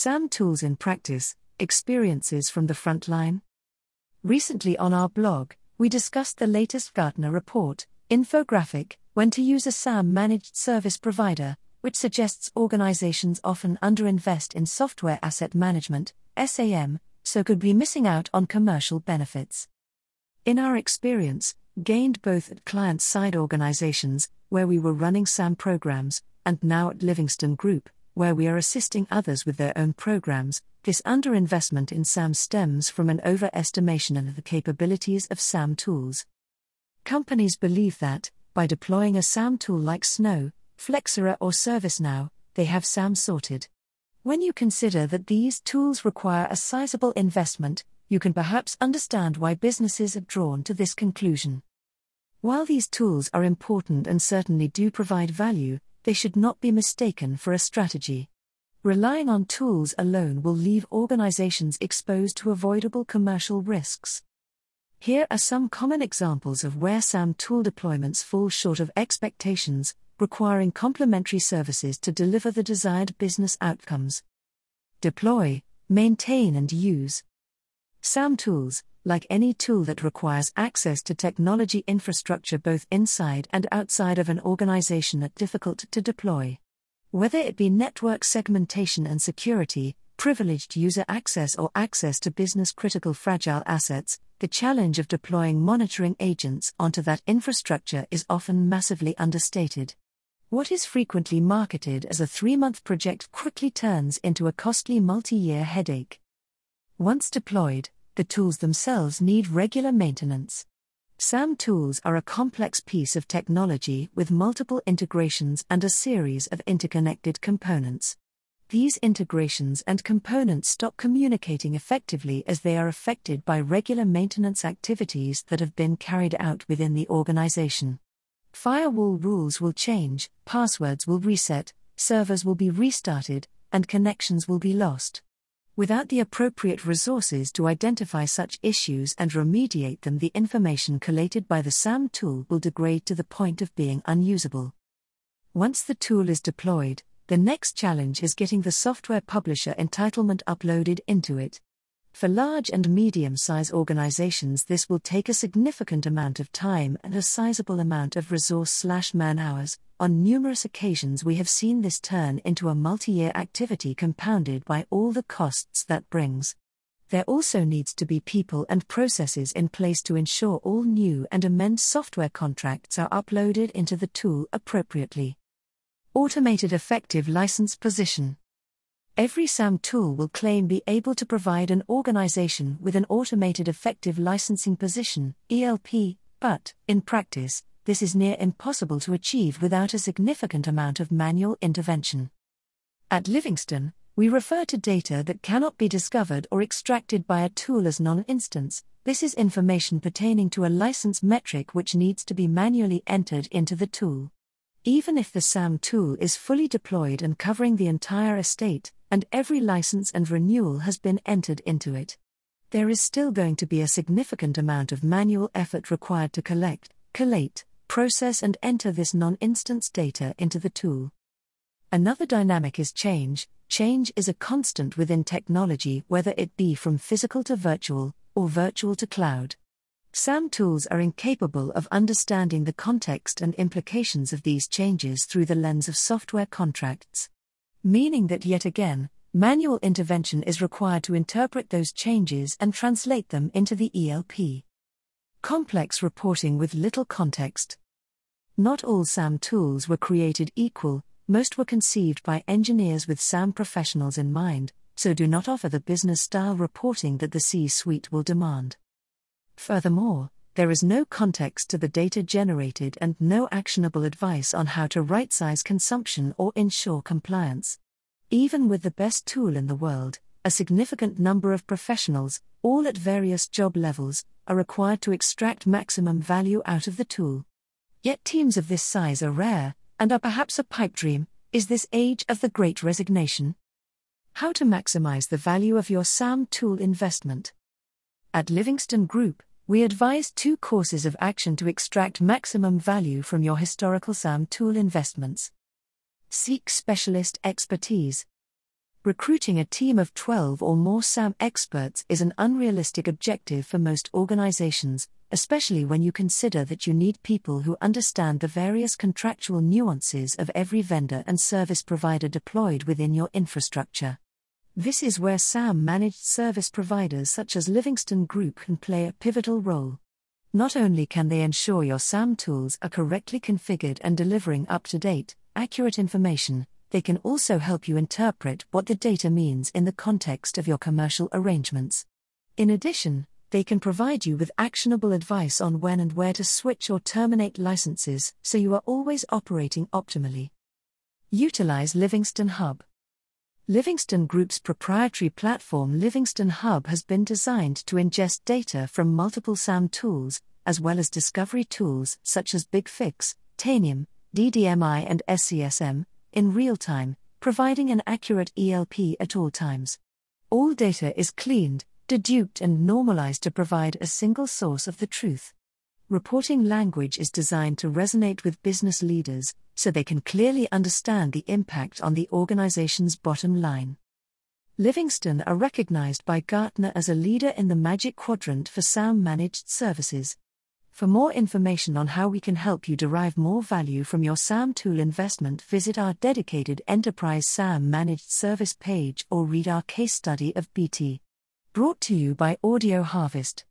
SAM Tools in Practice Experiences from the Frontline. Recently on our blog, we discussed the latest Gartner report, Infographic, When to Use a SAM Managed Service Provider, which suggests organizations often underinvest in software asset management, SAM, so could be missing out on commercial benefits. In our experience, gained both at client side organizations, where we were running SAM programs, and now at Livingstone Group, where we are assisting others with their own programs, this underinvestment in SAM stems from an overestimation of the capabilities of SAM tools. Companies believe that, by deploying a SAM tool like Snow, Flexera, or ServiceNow, they have SAM sorted. When you consider that these tools require a sizable investment, you can perhaps understand why businesses are drawn to this conclusion. While these tools are important and certainly do provide value, they should not be mistaken for a strategy. Relying on tools alone will leave organizations exposed to avoidable commercial risks. Here are some common examples of where SAM tool deployments fall short of expectations, requiring complementary services to deliver the desired business outcomes. Deploy, maintain, and use. SAM tools, like any tool that requires access to technology infrastructure both inside and outside of an organization, are difficult to deploy. Whether it be network segmentation and security, privileged user access, or access to business critical fragile assets, the challenge of deploying monitoring agents onto that infrastructure is often massively understated. What is frequently marketed as a three month project quickly turns into a costly multi year headache. Once deployed, the tools themselves need regular maintenance. SAM tools are a complex piece of technology with multiple integrations and a series of interconnected components. These integrations and components stop communicating effectively as they are affected by regular maintenance activities that have been carried out within the organization. Firewall rules will change, passwords will reset, servers will be restarted, and connections will be lost. Without the appropriate resources to identify such issues and remediate them, the information collated by the SAM tool will degrade to the point of being unusable. Once the tool is deployed, the next challenge is getting the software publisher entitlement uploaded into it. For large and medium sized organizations, this will take a significant amount of time and a sizable amount of resource slash man hours. On numerous occasions, we have seen this turn into a multi year activity compounded by all the costs that brings. There also needs to be people and processes in place to ensure all new and amend software contracts are uploaded into the tool appropriately. Automated effective license position. Every SAM tool will claim be able to provide an organization with an automated effective licensing position, ELP, but, in practice, this is near impossible to achieve without a significant amount of manual intervention. At Livingstone, we refer to data that cannot be discovered or extracted by a tool as non instance. This is information pertaining to a license metric which needs to be manually entered into the tool. Even if the SAM tool is fully deployed and covering the entire estate, and every license and renewal has been entered into it. There is still going to be a significant amount of manual effort required to collect, collate, process, and enter this non instance data into the tool. Another dynamic is change. Change is a constant within technology, whether it be from physical to virtual, or virtual to cloud. SAM tools are incapable of understanding the context and implications of these changes through the lens of software contracts meaning that yet again, manual intervention is required to interpret those changes and translate them into the ELP. Complex reporting with little context. Not all SAM tools were created equal, most were conceived by engineers with SAM professionals in mind, so do not offer the business style reporting that the C suite will demand. Furthermore, there is no context to the data generated and no actionable advice on how to right size consumption or ensure compliance. Even with the best tool in the world, a significant number of professionals, all at various job levels, are required to extract maximum value out of the tool. Yet teams of this size are rare, and are perhaps a pipe dream. Is this age of the great resignation? How to maximize the value of your SAM tool investment. At Livingstone Group, we advise two courses of action to extract maximum value from your historical SAM tool investments. Seek specialist expertise. Recruiting a team of 12 or more SAM experts is an unrealistic objective for most organizations, especially when you consider that you need people who understand the various contractual nuances of every vendor and service provider deployed within your infrastructure. This is where SAM managed service providers such as Livingstone Group can play a pivotal role. Not only can they ensure your SAM tools are correctly configured and delivering up to date, accurate information, they can also help you interpret what the data means in the context of your commercial arrangements. In addition, they can provide you with actionable advice on when and where to switch or terminate licenses so you are always operating optimally. Utilize Livingstone Hub. Livingstone Group's proprietary platform Livingstone Hub has been designed to ingest data from multiple SAM tools, as well as discovery tools such as BigFix, Tanium, DDMI, and SCSM, in real time, providing an accurate ELP at all times. All data is cleaned, deduped, and normalized to provide a single source of the truth. Reporting language is designed to resonate with business leaders so they can clearly understand the impact on the organization's bottom line. Livingstone are recognized by Gartner as a leader in the Magic Quadrant for SAM managed services. For more information on how we can help you derive more value from your SAM tool investment, visit our dedicated Enterprise SAM Managed Service page or read our case study of BT. Brought to you by Audio Harvest.